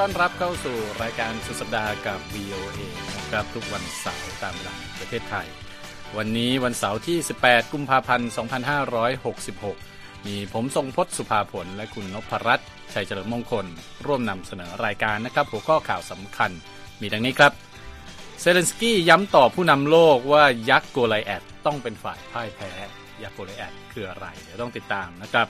ต้อนรับเข้าสู่รายการสุดสัปดาห์กับ VOA นะครับทุกวันเสาร์ตามเวลาประเทศไทย วันนี้วันเสาร์ที่ 18 กุมภาพันธ์ 2566 มีผมทรงพจน์ สุภาผล และคุณนพรัตน์ชัยเจริญมงคล ร่วมนำเสนอรายการนะครับ หัวข้อข่าวสำคัญ มีดังนี้ครับเซเลนสกี้ย้ำต่อผู้นำโลกว่ายักษ์โกไลแอดต้องเป็นฝ่ายพ่ายแพ้ยักษ์โกไลแอดคืออะไร เดี๋ยวต้องติดตามนะครับ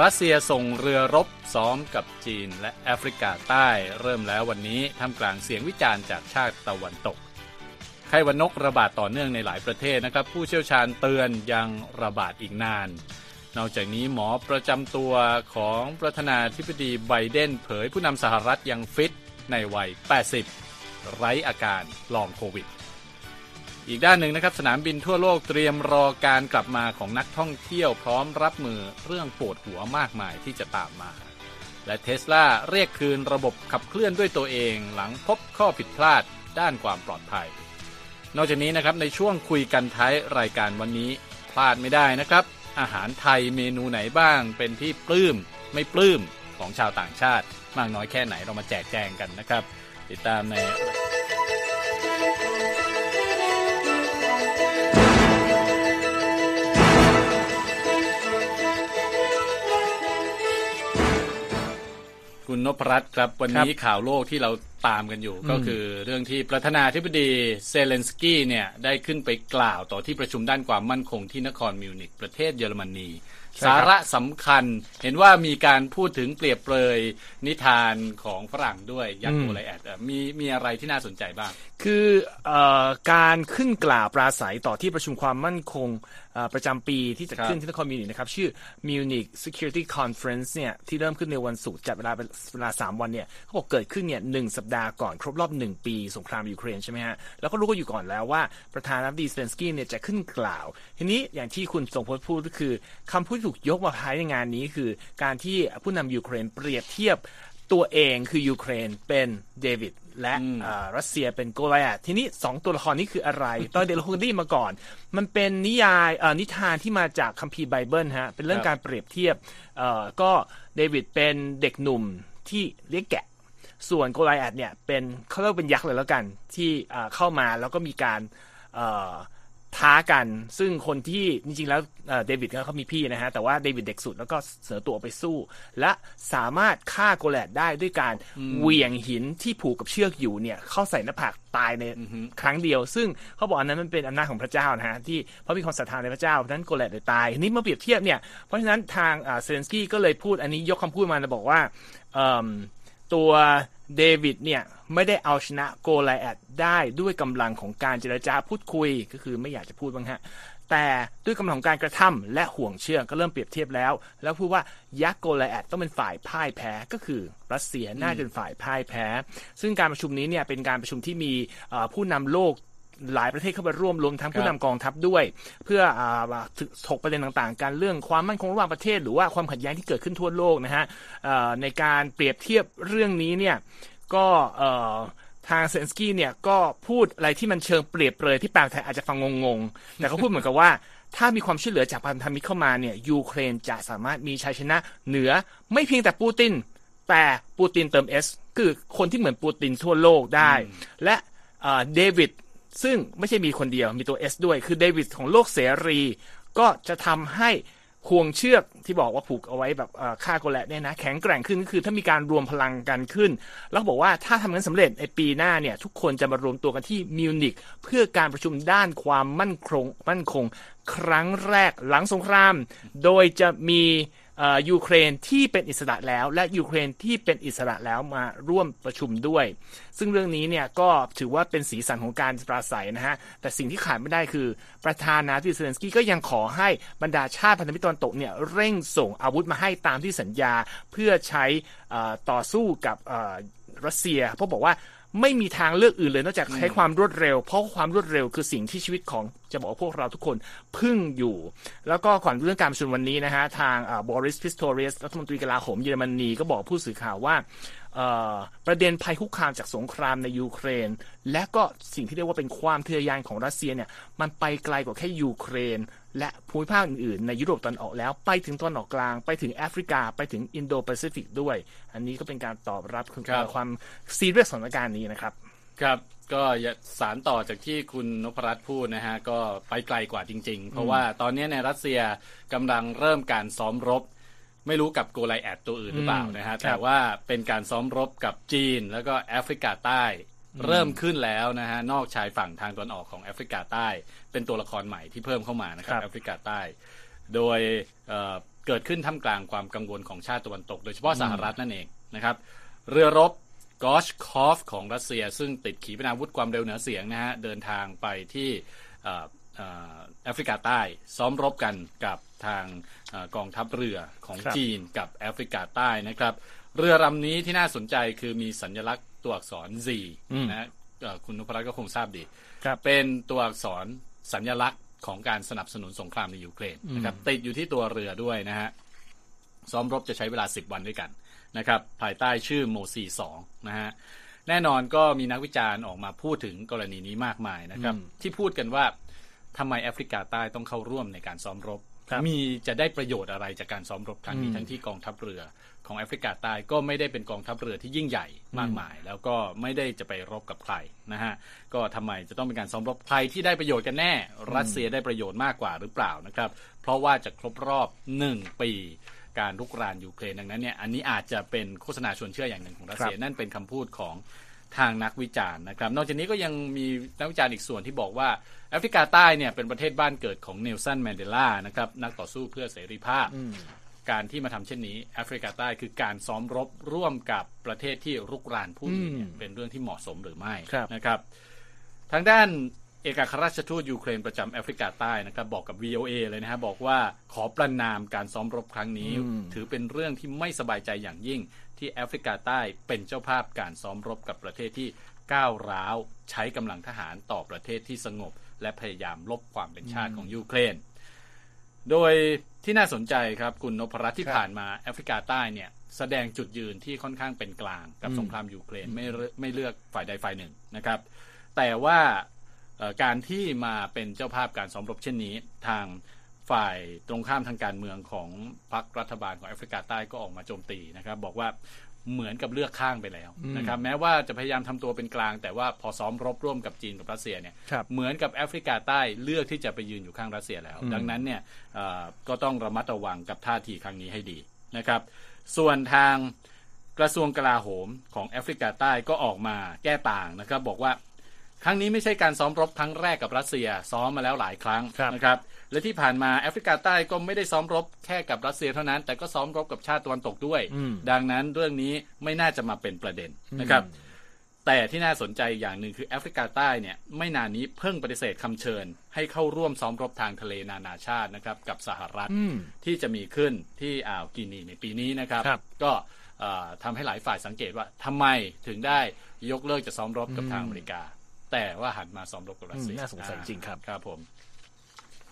รัสเซียส่งเรือรบซ้อมกับจีนและแอฟริกาใต้เริ่มแล้ววันนี้ท่ามกลางเสียงวิจารณ์จากชาติตะวันตก ไข้หวัดนกระบาดต่อเนื่องในหลายประเทศนะครับ ผู้เชี่ยวชาญเตือนยังระบาดอีกนาน นอกจากนี้หมอประจำตัวของประธานาธิบดีไบเดนเผยผู้นำสหรัฐยังฟิตในวัย 80 ไร้อาการลองโควิด อีกด้านหนึ่งนะครับสนามบินทั่วโลกเตรียมรอการกลับมาของนักท่องเที่ยวพร้อมรับมือเรื่องปวดหัวมากมายที่จะตามมา และเทสลาเรียกคืนระบบขับเคลื่อนด้วยตัวเองหลังพบข้อผิดพลาดด้านความปลอดภัย นอกจากนี้นะครับในช่วงคุยกันท้ายรายการวันนี้พลาดไม่ได้นะครับ อาหารไทยเมนูไหนบ้าง เป็นที่ปลื้มไม่ปลื้มของชาวต่างชาติ มากน้อยแค่ไหนเรามาแจกแจงกันนะครับ ติดตามใน คุณนพรัตน์ครับวันนี้ข่าวโลกที่เราตามกันอยู่ก็คือเรื่องที่ประธานาธิบดีเซเลนสกี้เนี่ยได้ขึ้นไปกล่าวต่อที่ประชุมด้านความมั่นคงที่นครมิวนิกประเทศเยอรมนี สาระสำคัญเห็นว่ามีการพูดถึงเปรียบเปรยนิทานของฝรั่งด้วยยักษ์โกไลแอดเอ่อมีมีอะไรที่น่าสนใจบ้าง คือเออการขึ้นกล่าวปราศรัยต่อที่ประชุมความมั่นคงเอ่อประจำปีที่จะครับขึ้นที่นครมิวนิกนะครับ ชื่อ Munich Security Conference เนี่ยที่เริ่มขึ้นในวันศุกร์จัดเวลาเป็นเวลา3วันเนี่ยเขาบอกเกิดขึ้นเนี่ยหนึ่งสัปดาห์ก่อนครบรอบ1ปีสงครามยูเครนใช่ไหมฮะแล้วก็รู้กันอยู่ก่อนแล้วว่าประธานาธิบดีเซเลนสกี้เนี่ยจะขึ้นกล่าว ทีนี้อย่างที่คุณทรงพจน์พูดก็คือคำพูดที่ถูกยกมาท้ายในงานนี้คือการที่ผู้นำยูเครนเปรียบเทียบตัวเองคือยูเครนเป็นเดวิดและอ่ารัสเซียเป็นโกไลแอดทีนี้สองตัวละครนี้คืออะไร ตอนเด็กเราคงได้ยินมาก่อน มันเป็นนิยายเอ่อนิทานที่มาจากคัมภีร์ไบเบิลฮะเป็นเรื่องครับการเปรียบเทียบเอ่อก็เดวิดเป็นเด็กหนุ่มที่เลี้ยงแกะ ส่วนโกไลแอดเนี่ยเป็นเขาเรียกว่าเป็นยักษ์เลยแล้วกัน ที่อ่าเข้ามาแล้วก็มีการเอ่อท้ากัน ซึ่งคนที่จริงๆแล้วเอ่อเดวิดก็เขามีพี่นะฮะ แต่ว่าเดวิดเด็กสุดแล้วก็เสนอตัวออกไปสู้ และสามารถฆ่าโกไลแอดได้ด้วยการเหวี่ยงหินที่ผูกกับเชือกอยู่เนี่ยเข้าใส่หน้าผากตายในครั้งเดียว ซึ่งเขาบอกอันนั้นมันเป็นอำนาจของพระเจ้านะฮะที่เพราะมีความศรัทธาในพระเจ้าเพราะฉะนั้นโกไลแอดเลยตายทีนี้มาเปรียบเทียบเนี่ยเพราะฉะนั้นทางอ่าเซเลนสกี้ก็เลยพูดอันนี้ยกคำพูดมาแล้วบอกว่าเอิ่ม ตัวเดวิดเนี่ยไม่ได้เอาชนะโกไลแอดได้ด้วยกำลังของการเจรจาพูดคุยก็คือไม่อยากจะพูดบ้างฮะ แต่ด้วยกำลังของการกระทำและห่วงเชื่อก็เริ่มเปรียบเทียบแล้ว แล้วพูดว่ายักษ์โกไลแอดต้องเป็นฝ่ายพ่ายแพ้ก็คือรัสเซียน่าจะเป็นฝ่ายพ่ายแพ้ ซึ่งการประชุมนี้เนี่ยเป็นการประชุมที่มีผู้นำโลก หลายประเทศเข้ามาร่วมรวมทั้งผู้นำกองทัพด้วย เพื่ออ่าถกประเด็นต่างๆ การเรื่องความมั่นคงระหว่างประเทศ หรือว่าความขัดแย้งที่เกิดขึ้นทั่วโลกนะฮะเอ่อในการเปรียบเทียบเรื่องนี้เนี่ยก็เอ่อทางเซนสกี้เนี่ยก็พูดอะไรที่มันเชิงเปรียบเปรยที่แปลไทยอาจจะฟังงงๆ แต่เขาพูดเหมือนกับว่า ถ้ามีความช่วยเหลือจากพันธมิตรเข้ามาเนี่ยยูเครนจะสามารถมีชัยชนะเหนือไม่เพียงแต่ปูติน แต่ปูตินเติม S คือคนที่เหมือนปูตินทั่วโลกได้ และเอ่อเดวิด ซึ่งไม่ใช่มีคนเดียวมีตัว S ด้วยคือเดวิดของโลกเสรี ก็จะทำให้ห่วงเชือกที่บอกว่าผูกเอาไว้แบบฆ่าโกแลตเนี่ยนะแข็งแกร่งขึ้นก็คือถ้ามีการรวมพลังกันขึ้น แล้วบอกว่าถ้าทำงั้นสำเร็จในปีหน้าเนี่ยทุกคนจะมารวมตัวกันที่มิวนิกเพื่อการประชุมด้านความมั่นคงมั่นคง ครั้งแรกหลังสงคราม โดยจะมี ยูเครนที่เป็นอิสระแล้ว และยูเครนที่เป็นอิสระแล้วมาร่วมประชุมด้วย ซึ่งเรื่องนี้เนี่ยก็ถือว่าเป็นสีสันของการปราศรัยนะฮะ แต่สิ่งที่ขาดไม่ได้คือ ประธานาธิบดีเซเลนสกี้ก็ยังขอให้บรรดาชาติพันธมิตรตะวันตกเนี่ยเร่งส่งอาวุธมาให้ตามที่สัญญาเพื่อใช้อ่อต่อสู้กับอ่อรัสเซียเพราะบอกว่า ไม่มีทางเลือกอื่นเลยนอกจากใช้ความรวดเร็ว เพราะความรวดเร็วคือสิ่งที่ชีวิตของจะบอกว่าพวกเราทุกคนพึ่งอยู่ แล้วก็ก่อนเรื่องการประชุมวันนี้นะฮะทางบอริสพิสโตเรียสรัฐมนตรีกลาโหมเยอรมนีก็บอกผู้สื่อข่าวว่า ประเด็นภัยคุกคามจากสงครามในยูเครน และก็สิ่งที่เรียกว่าเป็นความทะเยอทะยานของรัสเซียเนี่ยมันไปไกลกว่าแค่ยูเครน และภูมิภาคอื่นๆ ในยุโรปตะวันออกแล้ว ไปถึงตะวันออกกลาง ไปถึงแอฟริกา ไปถึงอินโดแปซิฟิกด้วย อันนี้ก็เป็นการตอบรับความซีเรียสสถานการณ์นี้นะครับครับก็สานต่อจากที่คุณนพรัตน์พูดนะฮะ ก็ไปไกลกว่าจริง ๆ เพราะว่าตอนนี้ในรัสเซียกำลังเริ่มการซ้อมรบ ไม่รู้กับโกไลแอดตัวอื่นหรือเปล่านะฮะแต่ว่าเป็นการซ้อมรบกับจีน แล้วก็แอฟริกาใต้ เริ่มขึ้นแล้วนะฮะนอกชายฝั่งทางตะวันออกของแอฟริกาใต้ เป็นตัวละครใหม่ที่เพิ่มเข้ามานะครับแอฟริกาใต้ โดยเกิดขึ้นท่ามกลางความกังวลของชาติตะวันตก โดยเฉพาะสหรัฐนั่นเองนะครับเรือรบกอชคอฟของรัสเซีย ซึ่งติดขีปนาวุธความเร็วเหนือเสียงนะฮะเดินทางไปที่ แอฟริกาใต้ซ้อมรบกันกับทางกองทัพเรือของจีนกับแอฟริกาใต้นะครับ เรือลำนี้ที่น่าสนใจคือมีสัญลักษณ์ตัวอักษร Z นะคุณนุพรัตน์ก็คงทราบดี เป็นตัวอักษรสัญลักษณ์ของการสนับสนุนสงครามในยูเครนนะครับติดอยู่ที่ตัวเรือด้วยนะฮะซ้อมรบจะใช้เวลา 10 วันด้วยกันนะครับภายใต้ชื่อโมซีสองนะฮะแน่นอนก็มีนักวิจารณ์ออกมาพูดถึงกรณีนี้มากมายนะครับ ที่พูดกันว่า ทำไมแอฟริกาใต้ต้องเข้าร่วมในการซ้อมรบ มีจะได้ประโยชน์อะไรจากการซ้อมรบครั้งนี้ทั้งที่กองทัพเรือของแอฟริกาใต้ก็ไม่ได้เป็นกองทัพเรือที่ยิ่งใหญ่มากมาย แล้วก็ไม่ได้จะไปรบกับใครนะฮะก็ทำไมจะต้องเป็นการซ้อมรบใครที่ได้ประโยชน์กันแน่ รัสเซียได้ประโยชน์มากกว่าหรือเปล่านะครับ เพราะว่าจะครบรอบหนึ่งปีการรุกรานยูเครนดังนั้นเนี่ยอันนี้อาจจะเป็นโฆษณาชวนเชื่ออย่างหนึ่งของรัสเซียนั่นเป็นคำพูดของ ทางนักวิจารณ์นะครับ นอกจากนี้ก็ยังมีนักวิจารณ์อีกส่วนที่บอกว่าแอฟริกาใต้เนี่ยเป็นประเทศบ้านเกิดของเนลสันแมนเดลานะครับนักต่อสู้เพื่อเสรีภาพ การที่มาทำเช่นนี้แอฟริกาใต้คือการซ้อมรบร่วมกับประเทศที่รุกรานผู้อื่นเป็นเรื่องที่เหมาะสมหรือไม่นะครับ ทางด้านเอกอัครราชทูตยูเครนประจำแอฟริกาใต้นะครับบอกกับ VOA เลยนะฮะบอกว่าขอประนามการซ้อมรบครั้งนี้ ถือเป็นเรื่องที่ไม่สบายใจอย่างยิ่ง ที่แอฟริกาใต้เป็นเจ้าภาพการซ้อมรบกับประเทศที่ก้าวร้าวใช้กำลังทหารต่อประเทศที่สงบ และพยายามลบความเป็นชาติของยูเครน โดยที่น่าสนใจครับคุณนพรัตน์ที่ผ่านมาแอฟริกาใต้เนี่ยแสดงจุดยืนที่ค่อนข้างเป็นกลางกับสงครามยูเครนไม่ไม่เลือกฝ่ายใดฝ่ายหนึ่งนะครับ แต่ว่าการที่มาเป็นเจ้าภาพการซ้อมรบเช่นนี้ ทาง ฝ่ายตรงข้ามทางการเมืองของพรรครัฐบาลของแอฟริกาใต้ก็ออกมาโจมตีนะครับ บอกว่าเหมือนกับเลือกข้างไปแล้วนะครับแม้ว่าจะพยายามทำตัวเป็นกลาง แต่ว่าพอซ้อมรบร่วมกับจีนกับรัสเซียเนี่ยเหมือนกับแอฟริกาใต้เลือกที่จะไปยืนอยู่ข้างรัสเซียแล้ว ดังนั้นเนี่ยก็ต้องระมัดระวังกับท่าทีครั้งนี้ให้ดีนะครับ ส่วนทางกระทรวงกลาโหมของแอฟริกาใต้ก็ออกมาแก้ต่างนะครับ บอกว่าครั้งนี้ไม่ใช่การซ้อมรบครั้งแรกกับรัสเซีย ซ้อมมาแล้วหลายครั้งนะครับ และที่ผ่านมาแอฟริกาใต้ก็ไม่ได้ซ้อมรบแค่กับรัสเซียเท่านั้น แต่ก็ซ้อมรบกับชาติตะวันตกด้วย ดังนั้นเรื่องนี้ไม่น่าจะมาเป็นประเด็นนะครับ แต่ที่น่าสนใจอย่างหนึ่งคือแอฟริกาใต้เนี่ยไม่นานนี้เพิ่งปฏิเสธคำเชิญ ให้เข้าร่วมซ้อมรบทางทะเลนานาชาตินะครับกับสหรัฐที่จะมีขึ้นที่อ่าวกินีในปีนี้นะครับรบก็ทำให้หลายฝ่ายสังเกตว่าทำไมถึงได้ยกเลิกจะซ้อมรบกับทางอเมริกา แต่ว่าหันมาซ้อมรบกับรัสเซียน่าสงสัยจริงครับครับผมเ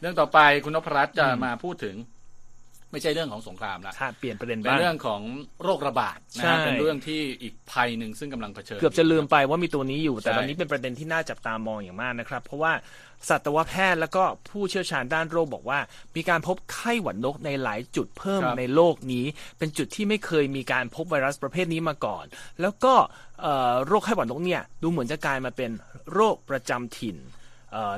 รื่องต่อไปคุณนพรัตน์จะมาพูดถึง ไม่ใช่เรื่องของสงครามละเปลี่ยนประเด็นเป็นเรื่องของโรคระบาดนะเป็นเรื่องที่อีกภัยหนึ่งซึ่งกำลังเผชิญเกือบจะลืมไปว่ามีตัวนี้อยู่แต่ตอนนี้เป็นประเด็นที่น่าจับตามองอย่างมากนะครับ เพราะว่าสัตวแพทย์แล้วก็ผู้เชี่ยวชาญด้านโรคบอกว่า มีการพบไข้หวัดนกในหลายจุดเพิ่มในโลกนี้ เป็นจุดที่ไม่เคยมีการพบไวรัสประเภทนี้มาก่อน แล้วก็โรคไข้หวัดนกเนี่ยดูเหมือนจะกลายมาเป็นโรคประจำถิ่น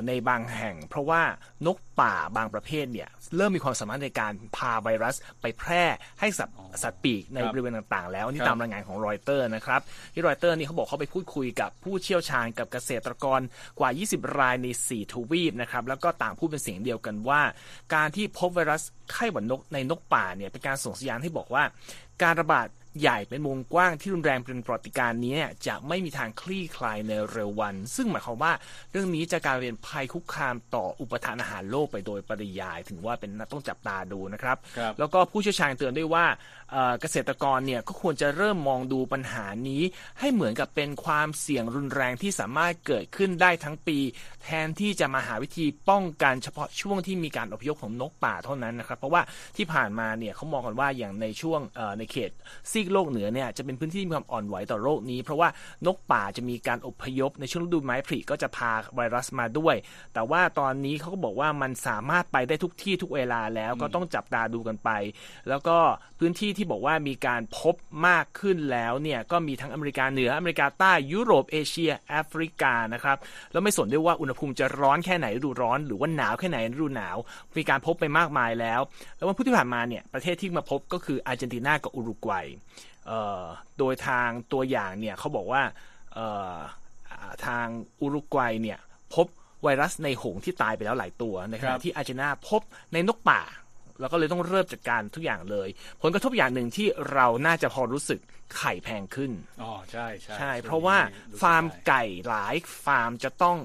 ในบางแห่ง เพราะว่านกป่าบางประเภทเนี่ยเริ่มมีความสามารถในการพาไวรัสไปแพร่ให้สัตว์สัตว์ปีกในบริเวณต่างๆ แล้วนี่ตามรายงานของรอยเตอร์นะครับที่รอยเตอร์นี่เขาบอกเขาไปพูดคุยกับผู้เชี่ยวชาญกับเกษตรกรกว่า 20 รายใน 4 ทวีปนะครับแล้วก็ต่างพูดเป็นเสียงเดียวกันว่า การที่พบไวรัสไข้หวัดนกในนกป่าเนี่ยเป็นการส่งสัญญาณให้บอกว่า การระบาด ใหญ่เป็นวงกว้างที่รุนแรงเป็นปรติการณ์นี้เนี่ยจะไม่มีทางคลี่คลายในเร็ววัน ซึ่งหมายความว่าเรื่องนี้จะกลายเป็นภัยคุกคามต่ออุปทานอาหารโลกไปโดยปริยาย ถึงว่าเป็นนักต้องจับตาดูนะครับครับแล้วก็ผู้เชี่ยวชาญเตือนด้วยว่าเอ่อเกษตรกรเนี่ยก็ควรจะเริ่มมองดูปัญหานี้ ให้เหมือนกับเป็นความเสี่ยงรุนแรงที่สามารถเกิดขึ้นได้ทั้งปี แทนที่จะมาหาวิธีป้องกันเฉพาะช่วงที่มีการอพยพของนกป่าเท่านั้นนะครับ เพราะว่าที่ผ่านมาเนี่ยเขามองกันว่าอย่างในช่วงเอ่อในเขตซีกโลกเหนือเนี่ยจะเป็นพื้นที่ที่มีความอ่อนไหวต่อโรคนี้ เพราะว่านกป่าจะมีการอพยพในช่วงฤดูไม้ผลิก็จะพาไวรัสมาด้วย แต่ว่าตอนนี้เขาก็บอกว่ามันสามารถไปได้ทุกที่ทุกเวลาแล้วก็ต้องจับตาดูกันไป แล้วก็พื้นที่ที่บอกว่ามีการพบมากขึ้นแล้วเนี่ยก็มีทั้งอเมริกาเหนืออเมริกาใต้ยุโรปเอเชียแอฟริกานะครับแล้วไม่สนด้วยว่าอุณหภูมิจะร้อนแค่ไหนฤดูร้อน หรือว่าหนาวแค่ไหนฤดูหนาว มีการพบไปมากมายแล้ว แล้ววันพุธที่ผ่านมาเนี่ยประเทศที่มาพบก็คืออาร์เจนตินากับอุรุกวัย โดยทางตัวอย่างเนี่ยเขาบอกว่าเอ่ออ่าทางอุรุกวัยเนี่ยพบไวรัสในหงส์ที่ตายไปแล้วหลายตัวในขครัณะบที่อาร์เจนตินาพบในนกป่าแล้วก็เลยต้องเริ่มจัดการทุกอย่างเลย ผลกระทบอย่างหนึ่งที่เราน่าจะพอรู้สึกไข่แพงขึ้นอ๋อใช่ใช่ใช่ช่งเพราะว่านี้ฟาร์มรู้สึกได้ไก่หลายฟาร์มจะต้อง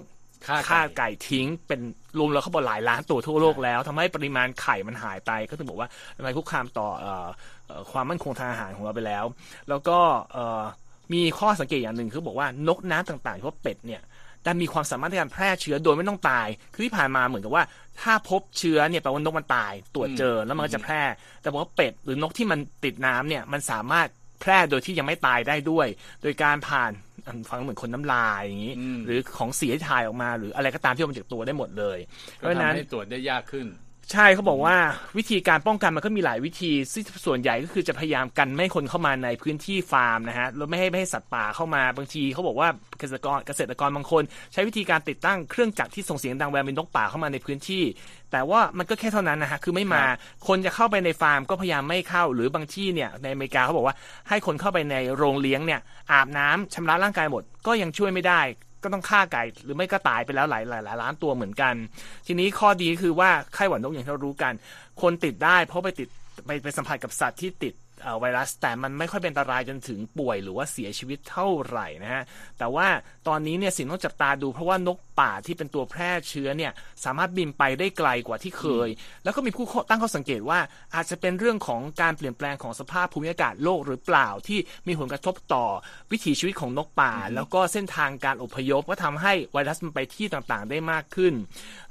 ฆ่าฆ่าไก่ไก่ทิ้งเป็นรวมแล้วเขาบอกหลายล้านตัวทั่วโลกแล้วทำให้ปริมาณไข่มันหายไป ก็ถึงบอกว่าเป็นภัยคุกคามต่อเอ่อเอ่อ ความมั่นคงทางอาหารของเราไปแล้ว แล้วก็เอ่อมีข้อสังเกตอย่างหนึ่งคือบอกว่านกน้ำต่างๆเฉพาะเป็ดเนี่ยดันมีความสามารถในการแพร่เชื้อโดยไม่ต้องตาย คือที่ผ่านมาเหมือนกับว่า ถ้าพบเชื้อเนี่ยแปลว่านกมันตายตรวจเจอแล้วมันก็จะแพร่ แต่บอกว่าเป็ดหรือนกที่มันติดน้ำเนี่ยมันสามารถแพร่โดยที่ยังไม่ตายได้ด้วย โดยการผ่านอันฟังเหมือนคนน้ำลายอย่างนี้อืมหรือของเสียที่ถ่ายออกมา หรืออะไรก็ตามที่ออกมาจากตัวได้หมดเลย เพก็ราะฉะนั้นทำให้ตรวจได้ยากขึ้น ใช่เขาบอกว่าวิธีการป้องกันมันก็มีหลายวิธีซึ่งส่วนใหญ่ก็คือจะพยายามกันไม่ให้คนเข้ามาในพื้นที่ฟาร์มนะฮะแล้วไม่ให้ไม่ให้สัตว์ป่าเข้ามาบางทีเขาบอกว่าเกษตรกรเกษตรกรบางคน ใช้วิธีการติดตั้งเครื่องจักรที่ส่งเสียงดังเวลามีนกป่าเข้ามาในพื้นที่ แต่ว่ามันก็แค่เท่านั้นนะฮะคือไม่มาคนจะเข้าไปในฟาร์มก็พยายามไม่เข้าหรือบางที่เนี่ยในอเมริกาเขาบอกว่าให้คนเข้าไปในโรงเลี้ยงเนี่ยอาบน้ำชำระร่างกายหมดก็ยังช่วยไม่ได้ ก็ต้องฆ่าไก่หรือไม่ก็ตายไปแล้วหลายหลายหลายล้านตัวเหมือนกัน ทีนี้ข้อดีคือว่าไข้หวัดนกอย่างที่เรารู้กัน คนติดได้ เพราะไปติดไปไปสัมผัสกับสัตว์ที่ติดไวรัสแต่มันไม่ค่อยเป็นอันตรายจนถึงป่วยหรือว่าเสียชีวิตเท่าไหร่นะฮะแต่ว่าตอนนี้เนี่ยสิ่งต้องจับตาดูเพราะว่านก ป่าที่เป็นตัวแพร่เชื้อเนี่ยสามารถบินไปได้ไกลกว่าที่เคย แล้วก็มีผู้ตั้งข้อสังเกตว่าอาจจะเป็นเรื่องของการเปลี่ยนแปลงของสภาพภูมิอากาศโลกหรือเปล่าที่มีผลกระทบต่อวิถีชีวิตของนกป่า แล้วก็เส้นทางการอพยพก็ทำให้ไวรัสมันไปที่ต่างๆ ได้มากขึ้น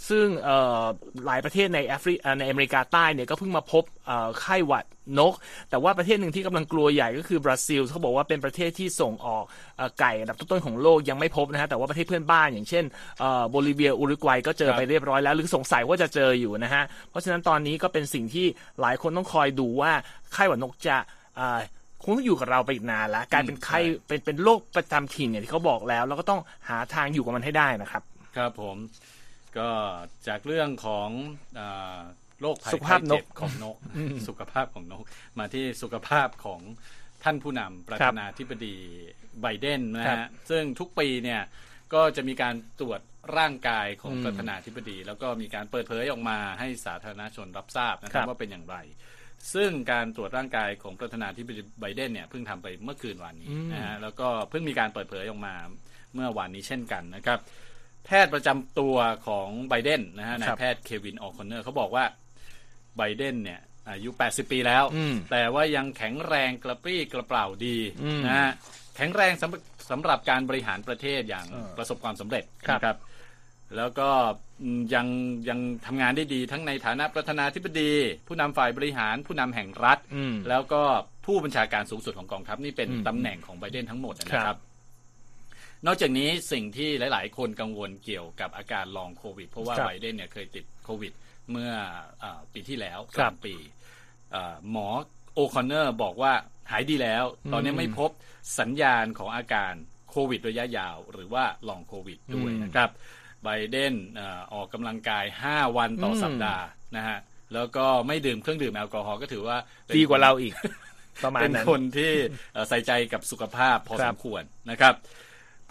ซึ่งเอ่อหลายประเทศในแอฟริเอ่อในอเมริกาใต้เนี่ยก็เพิ่งมาพบเอ่อไข้หวัดนก แต่ว่าประเทศหนึ่งที่กำลังกลัวใหญ่ก็คือบราซิลเขาบอกว่าเป็นประเทศที่ส่งออกเอ่อไก่อันดับต้นๆของโลกยังไม่พบนะฮะแต่ว่าประเทศเพื่อนบ้านอย่างเช่นเอ่อโบลิเวียอุรุกวัยก็เจอไปเรียบร้อยแล้ว หรือสงสัยว่าจะเจออยู่นะฮะ เพราะฉะนั้นตอนนี้ก็เป็นสิ่งที่หลายคนต้องคอยดูว่าไข้หวัดนกจะเอ่อคงต้องอยู่กับเราไปอีกนานละกลายเป็นไข้เป็นเป็นโรคประจำถิ่นอย่างที่เขาบอกแล้ว แล้วก็ต้องหาทางอยู่กับมันให้ได้นะครับ ครับผมก็จากเรื่องของอาโรคภัยสุขภาพไข้เจ็บนกของนก สุขภาพของนก มาที่สุขภาพของท่านผู้นำประธานาธิบดีไบเดนนะครัฮะบซึ่งทุกปีเนี่ยก็จะมีการตรวจ ร่างกายของอืมประธานาธิบดี แล้วก็มีการเปิดเผยออกมาให้สาธารณชนรับทราบนะครัครับบว่าเป็นอย่างไร ซึ่งการตรวจร่างกายของประธานาธิบดีไบเดนเนี่ยเพิ่งทำไปเมื่อคืนวานนี้นะฮะแล้วก็เพิ่งมีการเปิดเผยออกมาเมื่อวานนี้เช่นกันนะครับ แพทย์ประจำตัวของไบเดนนะฮะนายแพทย์เควินออคอนเนอร์เขาบอกว่าไบเดนเนี่ยอายุ 80 ปีแล้วอืมแต่ว่ายังแข็งแรงกระปรี้กระเปร่าดีอืมนะฮะแข็งแรงสำหรับสำหรับการบริหารประเทศอย่างเออประสบความสำเร็จครับนะครับ แล้วก็อืมยังยังทำงานได้ดีทั้งในฐานะประธานาธิบดี ผู้นำฝ่ายบริหารผู้นำแห่งรัฐอืมแล้วก็ผู้บัญชาการสูงสุดของกองทัพนี่เป็นอืมตำแหน่งของไบเดนทั้งหมดนะคครับนอกจากนี้สิ่งที่หลาย ๆ คนกังวลเกี่ยวกับอาการ long COVID เพราะว่าครับไบเดนเนี่ยเคยติดโควิด เมื่ออาปีที่แล้วครัสาบมปีอ่าหมอโอคอนเนอร์บอกว่าหายดีแล้ว ตอนนี้อืมไม่พบสัญญาณของอาการโควิดระยะยาว หรือว่า long COVID ด้วยอืมนะครับ ไบเดนอาออกกำลังกาย 5 วันต่ออืมสัปดาห์นะฮะแล้วก็ไม่ดื่มเครื่องดื่มแอลกอฮอล์ก็ถือว่าเป็นดีกว่าเราอีก ประมาณเป็นนั้นคนที่เอ่อใส่ใจกับสุขภาพพอสมควรครับนะครับ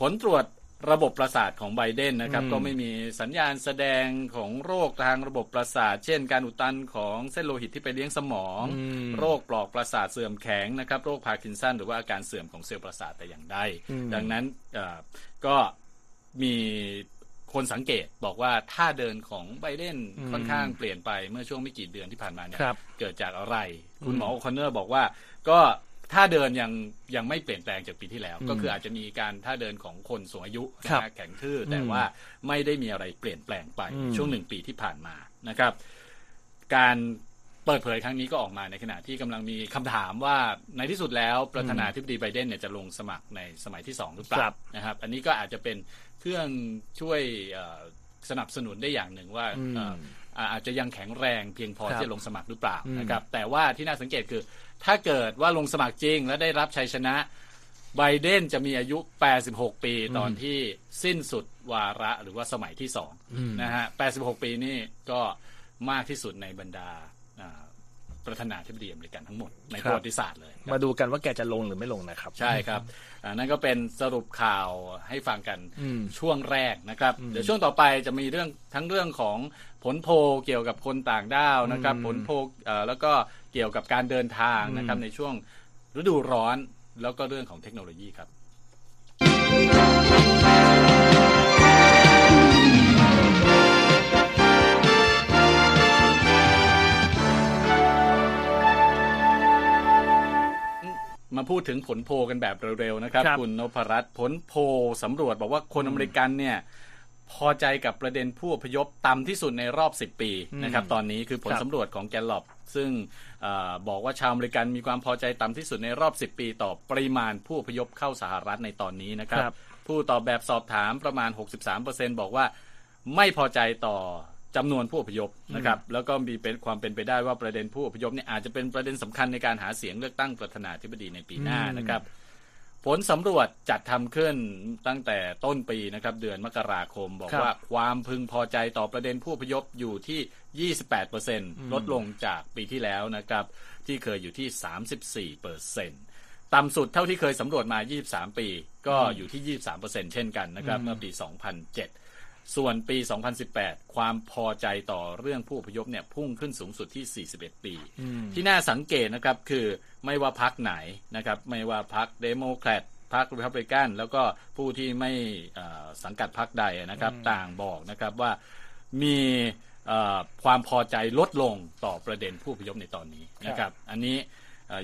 ผลตรวจระบบประสาทของไบเดนนะครับ ก็ไม่มีสัญญาณแสดงของโรคทางระบบประสาท เช่น การอุดตันของเส้นโลหิตที่ไปเลี้ยงสมอง โรคปลอกประสาทเสื่อมแข็งนะครับ โรคพาร์กินสันหรือว่าอาการเสื่อมของเซลล์ประสาทแต่อย่างใดดังนั้นก็มี คนสังเกตบอกว่าท่าเดินของไบเดนค่อนข้างเปลี่ยนไปเมื่อช่วงไม่กี่เดือนที่ผ่านมาเนี่ยเกิดจากอะไร คุณหมอโอคอนเนอร์บอกว่าก็ท่าเดินยังยังไม่เปลี่ยนแปลงจากปีที่แล้ว ก็คืออาจจะมีการท่าเดินของคนสูงอายุนะแข็งทื่อแต่ว่าไม่ได้มีอะไรเปลี่ยนแปลงไปช่วงหนึ่งปีที่ผ่านมานะครับ การเปิดเผยครั้งนี้ก็ออกมาในขณะที่กำลังมีคำถามว่าในที่สุดแล้วประธานาธิบดีไบเดนเนี่ยจะลงสมัครในสมัยที่สองหรือเปล่านะครับ อันนี้ก็อาจจะเป็นเครื่องช่วยสนับสนุนได้อย่างหนึ่งว่าอาจจะยังแข็งแรงเพียงพอที่จะลงสมัครหรือเปล่านะครับ แต่ว่าที่น่าสังเกตคือ ถ้าเกิดว่าลงสมัครจริง และได้รับชัยชนะไบเดนจะมีอายุ 86 ปีตอนที่สิ้นสุดวาระหรือว่าสมัยที่สองนะฮะ 86 ปีนี่ก็มากที่สุดในบรรดา ประธานาธิบดีอเมริกันทั้งหมดในประวัติศาสตร์เลย มาดูกันว่าแกจะลงหรือไม่ลงนะครับ ใช่ครับนั่นก็เป็นสรุปข่าวให้ฟังกันช่วงแรกนะครับ เดี๋ยวช่วงต่อไปจะมีเรื่องทั้งเรื่องของผลโพเกี่ยวกับคนต่างด้าวนะครับ ผลโพแล้วก็เกี่ยวกับการเดินทางนะครับในช่วงฤดูร้อนแล้วก็เรื่องของเทคโนโลยีครับ มาพูดถึงผลโพกันแบบเร็วๆนะครับคุณนพรัตน์ผลโพสำรวจบอกว่าคนอเมริกันเนี่ยพอใจกับประเด็นผู้อพยพต่ำที่สุดในรอบ 10 ปีนะครับตอนนี้คือผลสำรวจของแกลลอบซึ่งอบอกว่าชาวอเมริกันมีความพอใจต่ำที่สุดในรอบ 10 ปี ต่อปริมาณผู้อพยพเข้าสหรัฐในตอนนี้นะครับผู้ตอบแบบสอบถามประมาณ 63%บอกว่าไม่พอใจต่อ จำนวนผู้อพยพนะครับ แล้วก็มีเป็นความเป็นไปได้ว่าประเด็นผู้อพยพเนี่ยอาจจะเป็นประเด็นสำคัญในการหาเสียงเลือกตั้งประธานาธิบดีในปีหน้านะครับ ผลสำรวจจัดทำขึ้นตั้งแต่ต้นปีนะครับ เดือนมกราคม บอกว่าความพึงพอใจต่อประเด็นผู้อพยพอยู่ที่ 28%ลดลงจากปีที่แล้วนะครับ ที่เคยอยู่ที่ 34%ต่ำสุดเท่าที่เคยสำรวจมา 23 ปี ก็อยู่ที่ 23%เช่นกันนะครับ เมื่อปี 2007 ส่วนปี 2018 ความพอใจต่อเรื่องผู้อพยพเนี่ยพุ่งขึ้นสูงสุดที่ 41 ปี ที่น่าสังเกตนะครับคือไม่ว่าพรรคไหนนะครับไม่ว่าพรรคเดโมแครตพรรครีพับลิกันแล้วก็ผู้ที่ไม่สังกัดพรรคใดนะครับต่างบอกนะครับว่ามีความพอใจลดลงต่อประเด็นผู้อพยพในตอนนี้นะครับ อันนี้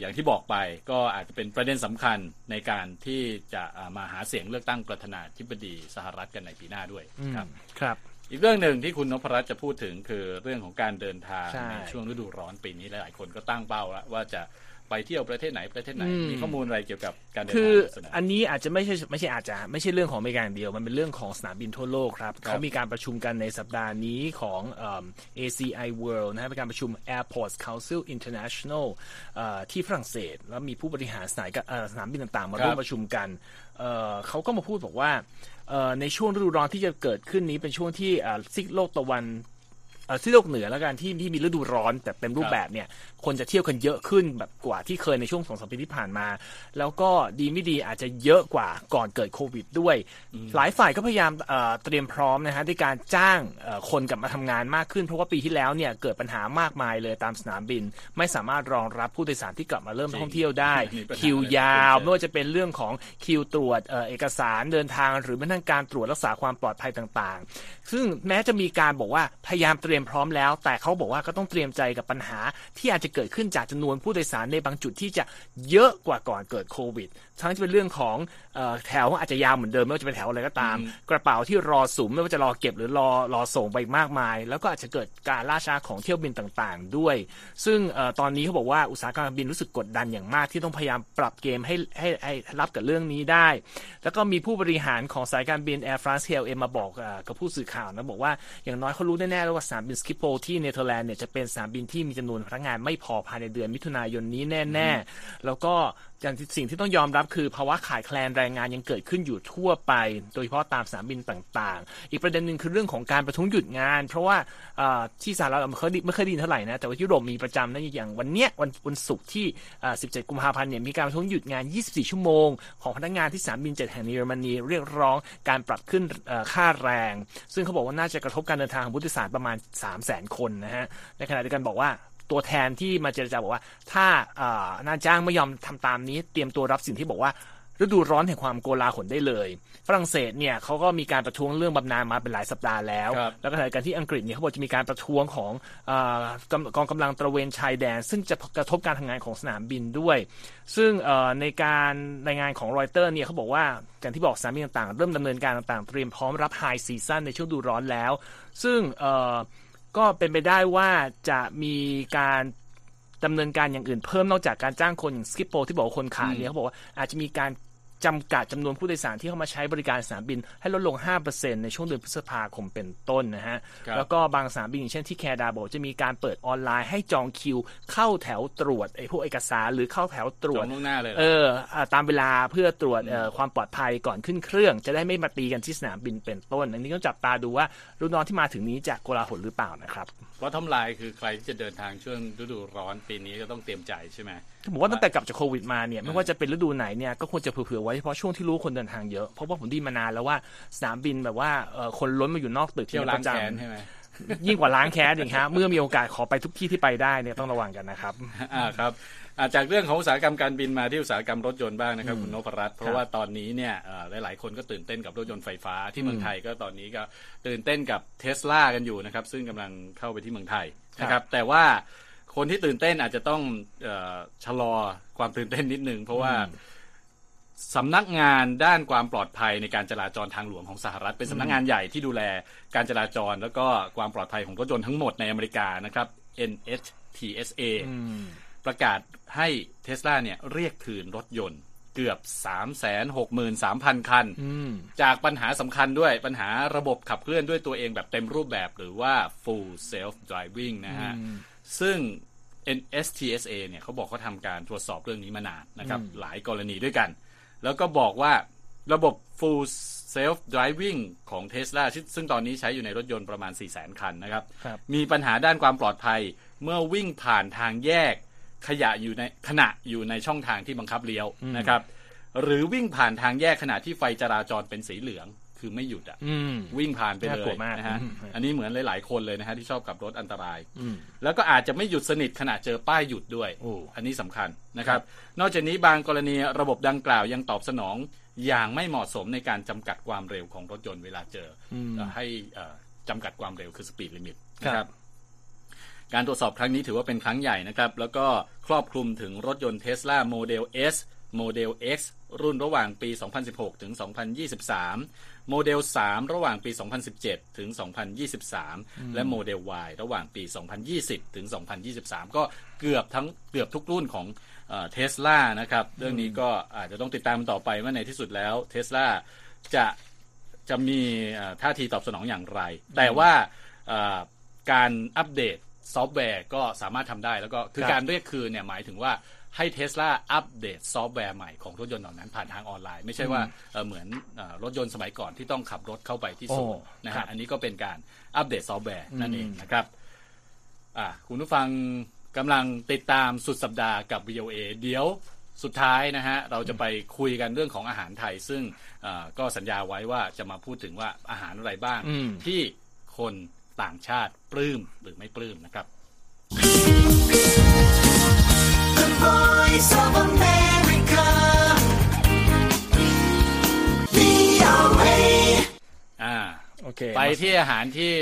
อย่างที่บอกไปก็อาจจะเป็นประเด็นสำคัญในการที่จะมาหาเสียงเลือกตั้งประธานาธิบดีสหรัฐกันในปีหน้าด้วยครับครับอีกเรื่องหนึ่งที่คุณนพรัตน์จะพูดถึงคือเรื่องของการเดินทางในช่วงฤดูร้อนปีนี้หลายคนก็ตั้งเป้าแล้วว่าจะ ไปเที่ยวประเทศไหนประเทศไหน มีข้อมูลอะไรเกี่ยวกับการเดินทางคืออันนี้อาจจะไม่ใช่ไม่ใช่อาจจะไม่ใช่เรื่องของอเมริกาเดียว มันเป็นเรื่องของสนามบินทั่วโลกครับเขามีการประชุมกันในสัปดาห์นี้ของ ACI World นะครับเป็นการประชุม Airports Council International ที่ฝรั่งเศส แล้วมีผู้บริหารสนามสนามบินต่างๆ มาร่วมประชุมกันเขาก็มาพูดบอกว่าในช่วงฤดูร้อนที่จะเกิดขึ้นนี้เป็นช่วงที่ซิกโลกตะวัน ที่โลกเหนือแล้วกันที่ที่มีฤดูร้อนแต่เต็มรูปแบบเนี่ย คนจะเที่ยวกันเยอะขึ้นแบบกว่าที่เคยในช่วงสองสามปีที่ผ่านมา แล้วก็ดีไม่ดีอาจจะเยอะกว่าก่อนเกิดโควิดด้วย หลายฝ่ายก็พยายามเตรียมพร้อมนะฮะด้วยการจ้างคนกลับมาทำงานมากขึ้น เพราะว่าปีที่แล้วเนี่ยเกิดปัญหามากมายเลยตามสนามบิน ไม่สามารถรองรับผู้โดยสารที่กลับมาเริ่มท่องเที่ยวได้ คิวยาวไม่ว่าจะเป็นเรื่องของคิวตรวจเอกสารเดินทาง หรือแม้กระทั่งการตรวจรักษาความปลอดภัยต่าง ๆ ซึ่งแม้จะมีการบอกว่าพยายามเตรียมรียมพร้อมแล้ว แต่เขาบอกว่าก็ต้องเตรียมใจกับปัญหาที่อาจจะเกิดขึ้นจากจำนวนผู้โดยสารในบางจุดที่จะเยอะกว่าก่อนเกิดโควิด ทั้งจะเป็นเรื่องของแถวอาจจะยาวเหมือนเดิมไม่ว่าจะเป็นแถวอะไรก็ตาม กระเป๋าที่รอสูงไม่ว่าจะรอเก็บหรือรอรอส่งไปมากมาย แล้วก็อาจจะเกิดการล่าช้าของเที่ยวบินต่างๆ ด้วย ซึ่งตอนนี้เขาบอกว่าอุตสาหกรรมบินรู้สึกกดดันอย่างมากที่ต้องพยายามปรับเกมให้ให้ให้รับกับเรื่องนี้ได้ แล้วก็มีผู้บริหารของสายการบิน Air France KLM มาบอกกับผู้สื่อข่าวนะบอกว่าอย่างน้อยเขารู้แน่ๆแล้วว่าสนามบินสกิปโปที่เนเธอร์แลนด์เนี่ยจะเป็นสนามบินที่มีจำนวนพนักงานไม่พอภายในเดือนมิถุนายนนี้แน่ ๆ แล้วก็อย่างสิ่งที่ต้องยอมรับคือภาวะขาดแคลนแรงงานยังเกิดขึ้นอยู่ทั่วไป โดยเฉพาะตามสนามบินต่างๆ อีกประเด็นหนึ่งคือเรื่องของการประท้วงหยุดงาน เพราะว่าที่สหรัฐไม่เคยไม่เคยดีเท่าไหร่นะแต่ว่ายุโรปมีประจำนะอย่างวันเนี้ยวันวันศุกร์ที่ 17 กุมภาพันธ์เนี่ยมีการประท้วงหยุดงาน 24 ชั่วโมง ของพนักงานที่สนามบินเจ็ดแห่งในเยอรมนีเรียกร้องการปรับขึ้นค่าแรง ซึ่งเขาบอกว่าน่าจะกระทบการเดินทางของผู้โดยสารประมาณ3 0 0 0 0 0 คนนะฮะ ในขณะเดียวกันบอกว่าตัวแทนที่มาเจรจาบอกว่า ถ้านายจ้างไม่ยอมทำตามนี้ เตรียมตัวรับสิ่งที่บอกว่าฤดูร้อนแห่งความโกลาหลได้เลย ฝรั่งเศสเนี่ยเขาก็มีการประท้วงเรื่องบำนาญมาเป็นหลายสัปดาห์แล้ว แล้วก็ขณะการที่อังกฤษเนี่ยเขาบอกจะมีการประท้วงของกองกำลังตระเวนชายแดน ซึ่งจะกระทบการทำงานของสนามบินด้วย ซึ่งในการรายงานของรอยเตอร์เนี่ยเขาบอกว่าการที่บอกสนามบินต่างๆ เริ่มดำเนินการต่างๆ เตรียมพร้อมรับ high season ในช่วงฤดูร้อนแล้ว ซึ่ง ก็เป็นไปได้ว่าจะมีการดำเนินการอย่างอื่นเพิ่มนอกจากการจ้างคนอย่างสคิปโพลที่บอกว่าคนขาดเนี่ยเขาบอกว่าอาจจะมีการ จำกัดจำนวนผู้โดยสารที่เข้ามาใช้บริการสนามบินให้ลดลง 5%ในช่วงเดือนพฤษภาคมเป็นต้นนะฮะ แล้วก็บางสนามบินอย่างเช่นที่แคนาดาบอกจะมีการเปิดออนไลน์ให้จองคิว เข้าแถวตรวจไอ้พวกเอกสารหรือเข้าแถวตรวจล่วงหน้าเลยเออตามเวลาเพื่อตรวจความปลอดภัยก่อนขึ้นเครื่อง จะได้ไม่มาตีกันที่สนามบินเป็นต้น อันนี้ต้องจับตาดูว่ารุ่นน้องที่มาถึงนี้จะโกลาหลหรือเปล่านะครับเพราะทำลายคือใครที่จะเดินทางช่วงฤดูร้อนปีนี้ก็ต้องเตรียมใจใช่ไหม ผมว่าตั้งแต่กลับจากโควิดมาเนี่ยไม่ว่าจะเป็นฤดูไหนเนี่ยก็ควรจะเผื่อไว้เพราะช่วงที่รู้คนเดินทางเยอะ เพราะว่าผมดีมานานแล้วว่าสนามบินแบบว่าคนล้นมาอยู่นอกตึกเที่ยวล้างแค้นใช่ไหมยิ่งกว่าล้างแค้นอีกฮะเมื่อมีโอกาสขอไปทุกที่ที่ไปได้เนี่ยต้องระวังกันนะครับอ่าครับจากเรื่องของอุตสาหกรรมการบินมาที่อุตสาหกรรมรถยนต์บ้างนะครับคุณนพรัตน์เพราะว่าตอนนี้เนี่ยหลาย ๆ คนก็ตื่นเต้นกับรถยนต์ไฟฟ้าที่เมืองไทยก็ตอนนี้ก็ตื่นเต้นกับเทสลากันอยู่นะครับซึ่งกำลังเข้าไปที่เมืองไทยนะครับแต่ว่า คนที่ตื่นเต้นอาจจะต้องชะลอความตื่นเต้นนิดนึง เพราะว่าสำนักงานด้านความปลอดภัยในการจราจรทางหลวงของสหรัฐ เป็นสำนักงานใหญ่ที่ดูแลการจราจร แล้วก็ความปลอดภัยของรถยนต์ทั้งหมดในอเมริกานะครับ NHTSA ประกาศให้เทสลาเนี่ยเรียกคืนรถยนต์เกือบ 363,000 คัน จากปัญหาสำคัญด้วยปัญหาระบบขับเคลื่อนด้วยตัวเองแบบเต็มรูปแบบหรือว่า full self driving นะฮะ ซึ่ง NSTSA เนี่ยเขาบอกเขาทำการตรวจสอบเรื่องนี้มานานนะครับ หลายกรณีด้วยกัน แล้วก็บอกว่าระบบ full self driving ของ Tesla ซึ่งตอนนี้ใช้อยู่ในรถยนต์ประมาณ 400,000คันนะครับรบมีปัญหาด้านความปลอดภัยเมื่อวิ่งผ่านทางแยกขยะอยู่ในขณะอยู่ในช่องทางที่บังคับเลี้ยวนะครับ หรือวิ่งผ่านทางแยกขณะที่ไฟจราจรเป็นสีเหลือง คือไม่หยุดอะวิ่งผ่านไปเลยนะฮะอันนี้เหมือนหลาย ๆ คนเลยนะฮะที่ชอบขับรถอันตราย แล้วก็อาจจะไม่หยุดสนิทขณะเจอป้ายหยุดด้วย อันนี้สำคัญนะครับ นอกจากนี้บางกรณีระบบดังกล่าวยังตอบสนองอย่างไม่เหมาะสมในการจำกัดความเร็วของรถยนต์เวลาเจอให้จำกัดความเร็วคือ speed limit นะครับการตรวจสอบครั้งนี้ถือว่าเป็นครั้งใหญ่นะครับ แล้วก็ครอบคลุมถึงรถยนต์เทสลา Model S Model X รุ่นระหว่างปี 2016 ถึง 2023 โมเดล 3 ระหว่างปี 2017 ถึง 2023 และโมเดล Y ระหว่างปี 2020 ถึง 2023 ก็เกือบทั้งเกือบทุกรุ่นของเทสลานะครับ เรื่องนี้ก็อาจจะต้องติดตามต่อไปว่าในที่สุดแล้วเทสลาจะจะมีท่าทีตอบสนองอย่างไร แต่ว่าการอัปเดตซอฟต์แวร์ก็สามารถทำได้แล้วก็คือการเรียกคืนเนี่ยหมายถึงว่า ให้เทสลาอัปเดตซอฟต์แวร์ใหม่ของรถยนต์เหล่านั้นผ่านทางออนไลน์ ไม่ใช่ว่าเหมือนรถยนต์สมัยก่อนที่ต้องขับรถเข้าไปที่ศูนย์นะฮะอันนี้ก็เป็นการอัปเดตซอฟต์แวร์นั่นเองนะครับคุณผู้ฟังกำลังติดตามสุดสัปดาห์กับ VOA เดี๋ยวสุดท้ายนะฮะเราจะไปคุยกันเรื่องของอาหารไทย ซึ่งก็สัญญาไว้ว่าจะมาพูดถึงว่าอาหารอะไรบ้างที่คนต่างชาติปลื้มหรือไม่ปลื้มนะครับ ไปที่อาหารที่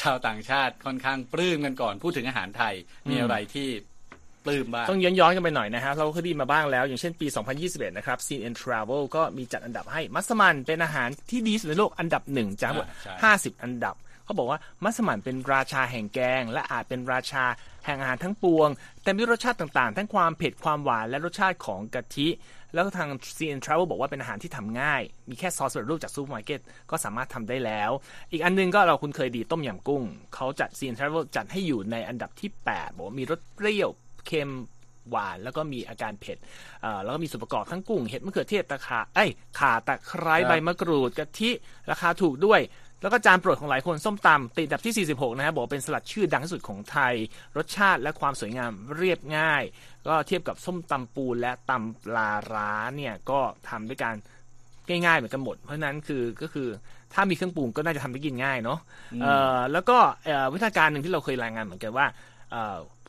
ชาวต่างชาติค่อนข้างปลื้มกันก่อนพูดถึงอาหารไทยมีอะไรที่ปลื้มบ้างต้องย้อนย้อนกันไปหน่อยนะฮะเราเคยดีมาบ้างแล้ว อย่างเช่นปี 2021 นะครับ Scene and Travel ก็มีจัดอันดับให้มัสมั่นเป็นอาหารที่ดีสุดในโลกอันดับหนึ่งจากหมด50 อันดับ เขาบอกว่ามัสมั่นเป็นราชาแห่งแกง และอาจเป็นราชาแห่งอาหารทั้งปวง แต่มีรสชาติต่างๆ ทั้งความเผ็ดความหวานและรสชาติของกะทิ แล้วทาง CN Travel บอกว่าเป็นอาหารที่ทำง่าย มีแค่ซอสสำเร็จรูปจากซูเปอร์มาร์เก็ตก็สามารถทำได้แล้ว อีกอันหนึ่งก็เราคุ้นเคยดีต้มยำกุ้ง เขาจัด CNN Travel จัดให้อยู่ในอันดับที่ 8 บอกว่ามีรสเปรี้ยวเค็มหวานแล้วก็มีอาการเผ็ดแล้วก็มีส่วนประกอบทั้งกุ้งเห็ดมะเขือเทศตะข่าเอ้ยข่าตะไคร้ใบมะกรูดกะทิ ราคาถูกด้วย แล้วก็จานโปรดของหลายคนส้มตำติดอันดับที่ 46 นะฮะบอกเป็นสลัดชื่อดังที่สุดของไทย รสชาติและความสวยงามเรียบง่าย ก็เทียบกับส้มตำปูและตำปลาร้าเนี่ยก็ทำด้วยการง่ายๆเหมือนกันหมด เพราะนั้นคือก็คือถ้ามีเครื่องปรุงก็น่าจะทำได้กินง่ายเนาะแล้วก็วิธีการหนึ่งที่เราเคยรายงานเหมือนกันว่า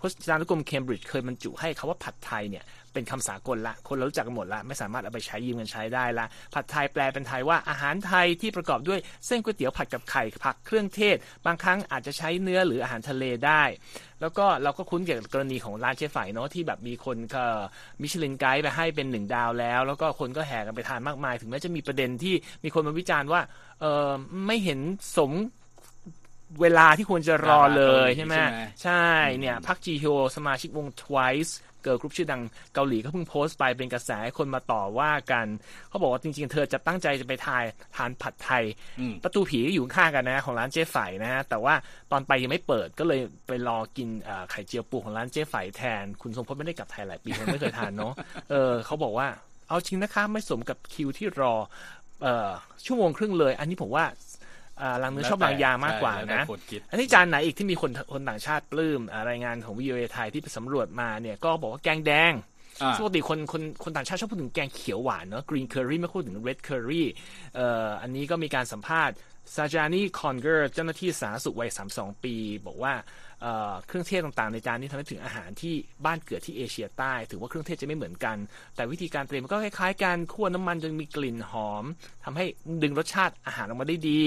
พจนานุกรมเคมบริดจ์เคยบรรจุให้คาว่าผัดไทยเนี่ยเป็นคำสากลละ คนเรารู้จักกันหมดละ ไม่สามารถเอาไปใช้ยืมกันใช้ได้ละ ผัดไทยแปลเป็นไทยว่าอาหารไทยที่ประกอบด้วยเส้นก๋วยเตี๋ยวผัดกับไข่ผักเครื่องเทศ บางครั้งอาจจะใช้เนื้อหรืออาหารทะเลได้ แล้วก็เราก็คุ้นเกี่ยวกับกรณีของร้านเจ๊ไฝเนาะที่แบบมีคนก็มิชลินไกด์ไปให้เป็นหนึ่งดาวแล้ว แล้วก็คนก็แห่กันไปทานมากมาย ถึงแม้จะมีประเด็นที่มีคนมาวิจารณ์ว่าเออไม่เห็นสม เวลาที่ควรจะรอเลยใช่ไหมใช่ไหมใช่เนี่ยปาร์คจีฮโยสมาชิกวง Twice เกิร์ลกรุ๊ปชื่อดังเกาหลีก็เพิ่งโพสต์ไปเป็นกระแสให้คนมาต่อว่ากัน เขาบอกว่าจริงๆ เธอจะตั้งใจจะไปทายทานผัดไทยอืมประตูผีก็อยู่ข้างๆกันนะ ของร้านเจ๊ไฝนะฮะแต่ว่าตอนไปยังไม่เปิดก็เลยไปรอกินเอ่อไข่เจียวปูของร้านเจ๊ไฝแทน คุณทรงพจน์ไม่ได้กลับไทยหลายปีคงไม่เคยทานเนาะเออเขาบอกว่าเอาจริงนะคะไม่สมกับคิวที่รอเอ่อชั่วโมงครึ่งเลย อันนี้ผมว่า อ่าลังเนื้อชอบบางยามากกว่าใช่แล้วนะแต่คนคิดอันนี้จานไหนอีกที่มีคนคนต่างชาติปลื้มอ่ารายงานของวิ o a ไทยที่ไปสำรวจมาเนี่ยก็บอกว่าแกงแดงอ่าปกติคนคนคนต่างชาติชอบพูดถึงแกงเขียวหวานเนอะ green curry ไม่พูดถึง red curry เอ่ออันนี้ก็มีการสัมภาษณ์ซาจานีคอนเกอร์เจ้าหน้าที่สาธารณสุขวัย 32 ปี บอกว่า เครื่องเทศต่างๆในจานนี้ทำให้ถึงอาหารที่บ้านเกิดที่เอเชียใต้ ถือว่าเครื่องเทศจะไม่เหมือนกัน แต่วิธีการเตรียมมันก็คล้ายๆกันคั่วน้ำมันจนมีกลิ่นหอมทำให้ดึงรสชาติอาหารออกมาได้ดี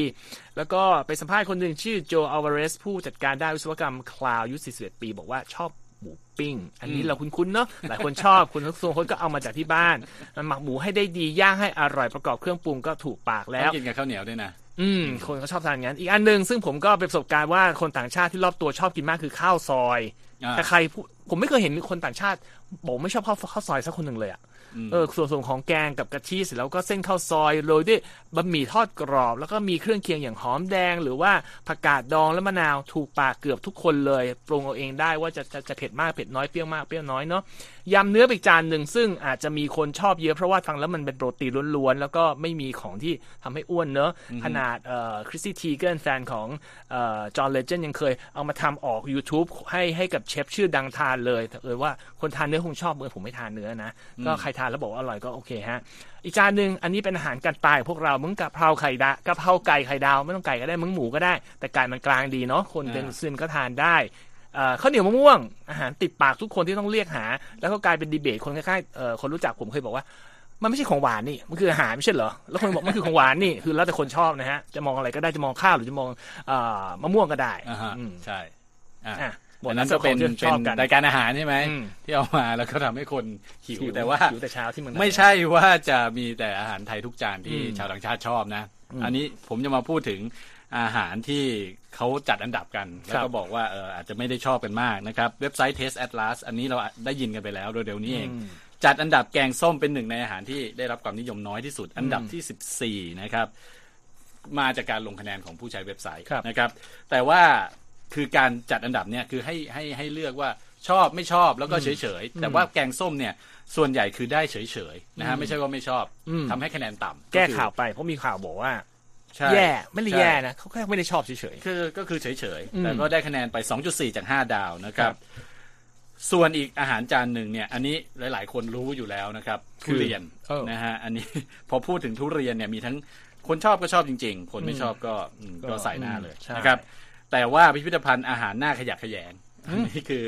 แล้วก็ไปสัมภาษณ์คนหนึ่งชื่อโจอัลวาเรสผู้จัดการด้านวิศวกรรมคลาวอายุ41ปี บอกว่าชอบหมูปิ้ง อันนี้เราคุ้นๆเนาะหลายคนชอบคุณทุกคนก็เอามาจากที่บ้านมันหมักหมูให้ได้ดีย่างให้อร่อยประกอบเครื่องปรุงก็ถูกปากแล้วกินกับข้าวเหนียวด้วยนะ อืมคนเขาชอบทานอย่างนั้น อีกอันหนึ่งซึ่งผมก็เป็นประสบการณ์ว่าคนต่างชาติที่รอบตัวชอบกินมากคือข้าวซอยอ่าแต่ใครพูดผมไม่เคยเห็นมีคนต่างชาติบอกไม่ชอบข้าวข้าวซอยสักคนหนึ่งเลยอะอืม เออส่วนส่วนของแกงกับกะทิเสร็จแล้วก็เส้นข้าวซอยโรยด้วยบะหมี่ทอดกรอบ แล้วก็มีเครื่องเคียงอย่างหอมแดง หรือว่าผักกาดดองและมะนาวถูกปากเกือบทุกคนเลยปรุงเอาเองได้ว่าจะจะจะเผ็ดมากเผ็ดน้อยเปรี้ยวมากเปรี้ยวน้อยเนาะยำเนื้อไปอีกจานหนึ่งซึ่งอาจจะมีคนชอบเยอะเพราะว่าฟังแล้วมันเป็นโปรตีนล้วนๆแล้วก็ไม่มีของที่ทำให้อ้วนเนอะขนาดเอ่อคริสซี่ ทีเกนแฟนของเอ่อจอห์นเลเจนด์ยังเคยเอามาทำออก YouTube ให้ให้กับเชฟชื่อดังทานเลยแต่เออว่าคนทานเนื้อคงชอบเมื่อผมไม่ทานเนื้อนะก็ใครทานแล้วบอกว่าอร่อยก็โอเคฮะ อีกจานหนึ่งอันนี้เป็นอาหารกันตายของพวกเรามึงกะเพราไข่ดากะเพราไก่ไข่ดาวไม่ต้องไก่ก็ได้มึงหมูก็ได้ แต่ไก่มันกลางดีเนาะคนเป็นอ่ามุสลิมก็ทานได้เอ่อข้าวเหนียวมะม่วง อาหารติดปากทุกคนที่ต้องเรียกหา แล้วก็กลายเป็นดีเบตคนคล้ายๆเอ่อคนรู้จักผมเคยบอกว่ามันไม่ใช่ของหวานนี่ มันคืออาหารไม่ใช่เหรอ แล้วคนบอกมันคือของหวานนี่ คือแล้วแต่คนชอบนะฮะ จะมองอะไรก็ได้ จะมองข้าวหรือจะมองเอ่อมะม่วงก็ได้อ่าฮะอืมใช่ อะอะหมดอันนั้นั้นนก็เป็นที่เป็ชนอบกันรายการอาหารใช่ไหมอืมที่เอามาแล้วก็ทำให้คนหิวหิวแต่ว่าหิวแต่เช้าที่เมืองไทยไม่ใช่ว่าจะมีแต่อาหารไทยทุกจานที่อืมชาวต่างชาติชอบนะอืมอันนี้ผมจะมาพูดถึงอาหารที่เขาจัดอันดับกัน แล้วครัก็บบอกว่าเอออาจจะไม่ได้ชอบกันมากนะครับ เว็บไซต์ Taste Atlas อันนี้เราได้ยินกันไปแล้วเร็วๆนี้เองอืมจัดอันดับแกงส้มเป็นหนึ่งในอาหารที่ได้รับความนิยมน้อยที่สุด อันดับที่ 14 นะครับ มาจากการลงคะแนนของผู้ใช้เว็บไซต์ครับนะครับ แต่ว่า คือการจัดอันดับเนี่ยคือให้ให้ให้เลือกว่าชอบไม่ชอบแล้วก็เฉยเฉยๆแต่ว่าแกงส้มเนี่ยส่วนใหญ่คือได้เฉยเฉยๆนะฮะไม่ใช่ว่าไม่ชอบอืมทำให้คะแนนต่ำแก้คือข่าวไปเพราะมีข่าวบอกว่าใช่แย่ไม่ได้ใช่แย่นะเขาแค่ไม่ได้ชอบเฉยคือก็คือเฉยเฉยๆอืมแต่ก็ได้คะแนนไป 2.4 จาก 5 ดาวนะครับครับ ส่วนอีกอาหารจานหนึ่งเนี่ย อันนี้หลาย ๆ คนรู้อยู่แล้วนะครับทุเรียนเออนะฮะอันนี้พอพูดถึงทุเรียนเนี่ยมีทั้งคนชอบก็ชอบจริง ๆ คนไม่ชอบก็อืมก็ก็ใส่หน้าเลยใช่นะครับ แต่ว่าพิพิธภัณฑ์อาหารหน้าขยะแขยงอันนี้คือ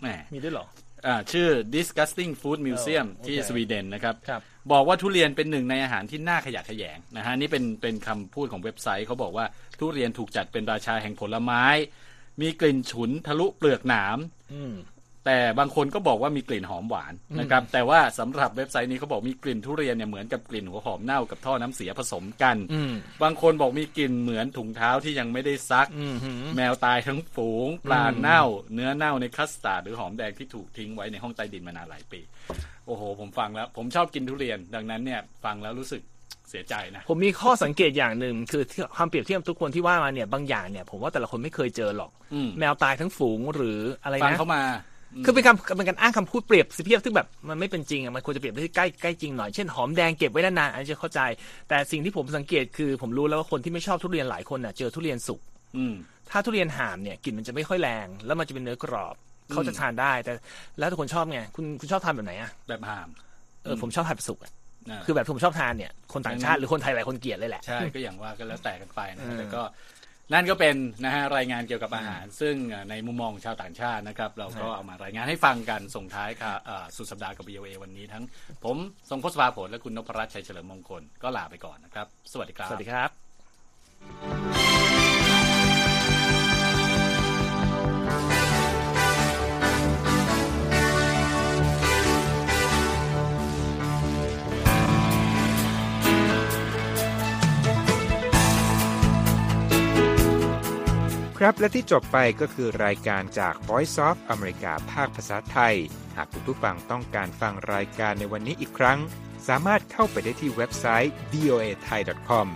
แหมๆมีด้วยเหรออ่าชื่อ disgusting food museum โอเคที่สวีเดนนะครับครับบอกว่าทุเรียนเป็นหนึ่งในอาหารที่น่าขยะแขยงนะฮะนี่เป็นเป็นคำพูดของเว็บไซต์เขาบอกว่าทุเรียนถูกจัดเป็นราชาแห่งผลไม้ มีกลิ่นฉุนทะลุเปลือกหนามอืม แต่บางคนก็บอกว่ามีกลิ่นหอมหวานนะครับ แต่ว่าสำหรับเว็บไซต์นี้เขาบอกมีกลิ่นทุเรียนเนี่ยเหมือนกับกลิ่นหัวหอมเน่ากับท่อน้ำเสียผสมกันอืมบางคนบอกมีกลิ่นเหมือนถุงเท้าที่ยังไม่ได้ซักอืมหืมแมวตายทั้งฝูง ปลาเน่า เนื้อเน่าในคัสตาร์ดหรือหอมแดงที่ถูกทิ้งไว้ในห้องใต้ดินมานานหลายปี โอ้โห ผมฟังแล้ว ผมชอบกินทุเรียน ดังนั้นเนี่ยฟังแล้วรู้สึกเสียใจนะผมมีข้อสังเกตอย่างหนึ่งคือที่ความเปรียบเทียบทุกคนที่ว่ามาเนี่ยบางอย่างเนี่ยผมว่าแต่ละคนไม่เคยเจอหรอกอืมแมวตายทั้งฝูงหรืออะไรฟังนะเข้ามา คือเป็นการเป็นการอ้างคำพูดเปรียบเทียบซึ่งแบบมันไม่เป็นจริงอะมันควรจะเปรียบได้ใกล้ใกล้จริงหน่อย เช่นหอมแดงเก็บไว้นานๆอันนี้จะเข้าใจ แต่สิ่งที่ผมสังเกตคือผมรู้แล้วว่าคนที่ไม่ชอบทุเรียนหลายคนน่ะเจอทุเรียนสุกอืมถ้าทุเรียนห่ามเนี่ยกลิ่นมันจะไม่ค่อยแรง แล้วมันจะเป็นเนื้อกรอบเขาจะทานได้ แต่แล้วทุกคนชอบไงคุณคุณชอบทานแบบไหนอะแบบหามเออผมชอบทานแบบสุกอะนะคือแบบที่ผมชอบทานเนี่ยคนต่างชาติหรือคนไทยหลายคนเกลียดเลยแหละใช่ก็อย่างว่าก็แล้วแต่กันไปนะเออแต่ก็ นั่นก็เป็นนะฮะรายงานเกี่ยวกับอาหาร ซึ่งในมุมมองของชาวต่างชาตินะครับ เราก็เอามารายงานให้ฟังกันส่งท้ายค่ะเอ่อสุดสัปดาห์กับ BOA วันนี้ทั้ง ผมทรงพศภาผลและคุณนพรัตน์ชัยเฉลิมมงคลก็ลาไปก่อนนะครับ สวัสดีครับ สวัสดีครับ ครับ และที่จบไปก็คือรายการจาก Voice of America ภาคภาษาไทย หากคุณผู้ฟังต้องการฟังรายการในวันนี้อีกครั้ง สามารถเข้าไปได้ที่เว็บไซต์ voa thai com